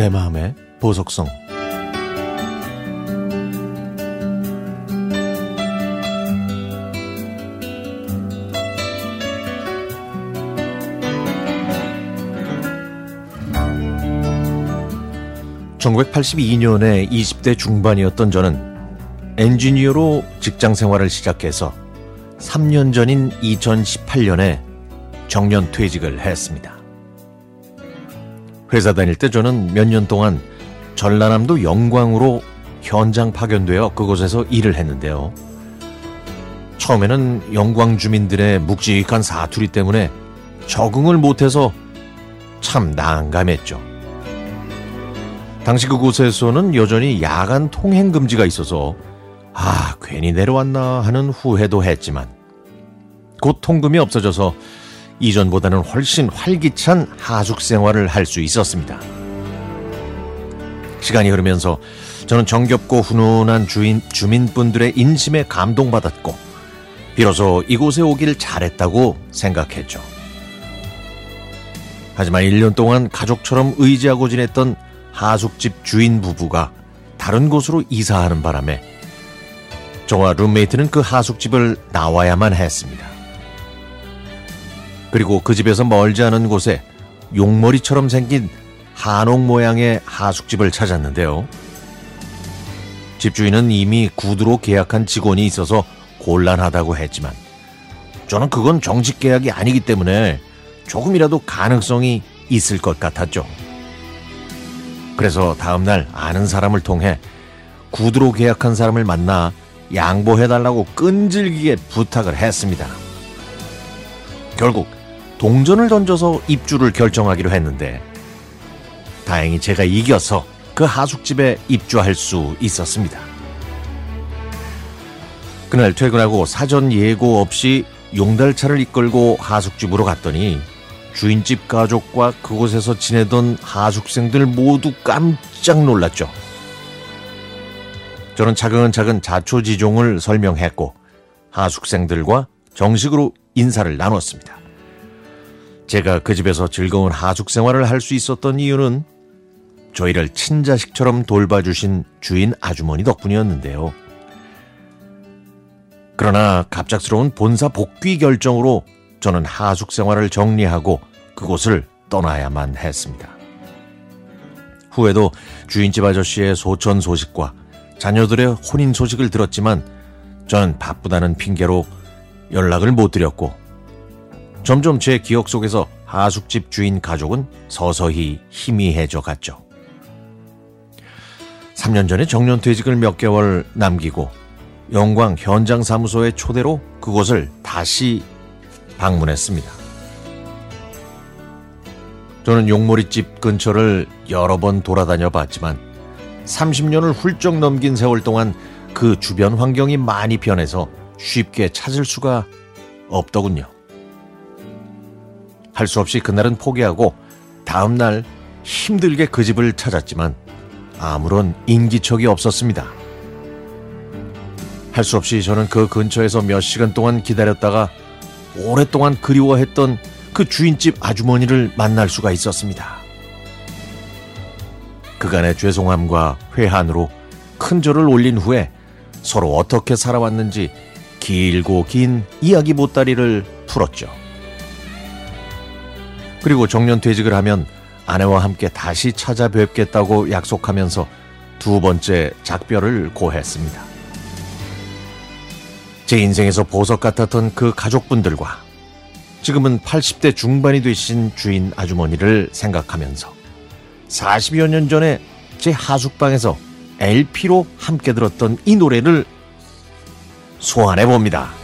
내 마음의 보석성 (1982년에) (20대) 중반이었던 저는 엔지니어로 직장 생활을 시작해서 3년 전인 2018년에 정년 퇴직을 했습니다. 회사 다닐 때 저는 몇 년 동안 전라남도 영광으로 현장 파견되어 그곳에서 일을 했는데요. 처음에는 영광 주민들의 묵직한 사투리 때문에 적응을 못해서 참 난감했죠. 당시 그곳에서는 여전히 야간 통행 금지가 있어서 아, 괜히 내려왔나 하는 후회도 했지만 곧 통금이 없어져서 이전보다는 훨씬 활기찬 하숙 생활을 할 수 있었습니다. 시간이 흐르면서 저는 정겹고 훈훈한 주인, 주민분들의 인심에 감동받았고, 비로소 이곳에 오길 잘했다고 생각했죠. 하지만 1년 동안 가족처럼 의지하고 지냈던 하숙집 주인 부부가 다른 곳으로 이사하는 바람에 저와 룸메이트는 그 하숙집을 나와야만 했습니다. 그리고 그 집에서 멀지 않은 곳에 용머리처럼 생긴 한옥 모양의 하숙집을 찾았는데요. 집주인은 이미 구두로 계약한 직원이 있어서 곤란하다고 했지만 저는 그건 정식 계약이 아니기 때문에 조금이라도 가능성이 있을 것 같았죠. 그래서 다음날 아는 사람을 통해 구두로 계약한 사람을 만나 양보해달라고 끈질기게 부탁을 했습니다. 결국 동전을 던져서 입주를 결정하기로 했는데 다행히 제가 이겨서 그 하숙집에 입주할 수 있었습니다. 그날 퇴근하고 사전 예고 없이 용달차를 이끌고 하숙집으로 갔더니 주인집 가족과 그곳에서 지내던 하숙생들 모두 깜짝 놀랐죠. 저는 차근차근 자초지종을 설명했고 하숙생들과 정식으로 인사를 나눴습니다. 제가 그 집에서 즐거운 하숙 생활을 할 수 있었던 이유는 저희를 친자식처럼 돌봐주신 주인 아주머니 덕분이었는데요. 그러나 갑작스러운 본사 복귀 결정으로 저는 하숙 생활을 정리하고 그곳을 떠나야만 했습니다. 후에도 주인집 아저씨의 소천 소식과 자녀들의 혼인 소식을 들었지만 저는 바쁘다는 핑계로 연락을 못 드렸고 점점 제 기억 속에서 하숙집 주인 가족은 서서히 희미해져 갔죠. 3년 전에 정년퇴직을 몇 개월 남기고 영광 현장 사무소의 초대로 그곳을 다시 방문했습니다. 저는 용머리집 근처를 여러 번 돌아다녀 봤지만 30년을 훌쩍 넘긴 세월 동안 그 주변 환경이 많이 변해서 쉽게 찾을 수가 없더군요. 할 수 없이 그날은 포기하고 다음날 힘들게 그 집을 찾았지만 아무런 인기척이 없었습니다. 할 수 없이 저는 그 근처에서 몇 시간 동안 기다렸다가 오랫동안 그리워했던 그 주인집 아주머니를 만날 수가 있었습니다. 그간의 죄송함과 회한으로 큰 절을 올린 후에 서로 어떻게 살아왔는지 길고 긴 이야기 보따리를 풀었죠. 그리고 정년 퇴직을 하면 아내와 함께 다시 찾아뵙겠다고 약속하면서 두 번째 작별을 고했습니다. 제 인생에서 보석 같았던 그 가족분들과 지금은 80대 중반이 되신 주인 아주머니를 생각하면서 40여 년 전에 제 하숙방에서 LP로 함께 들었던 이 노래를 소환해 봅니다.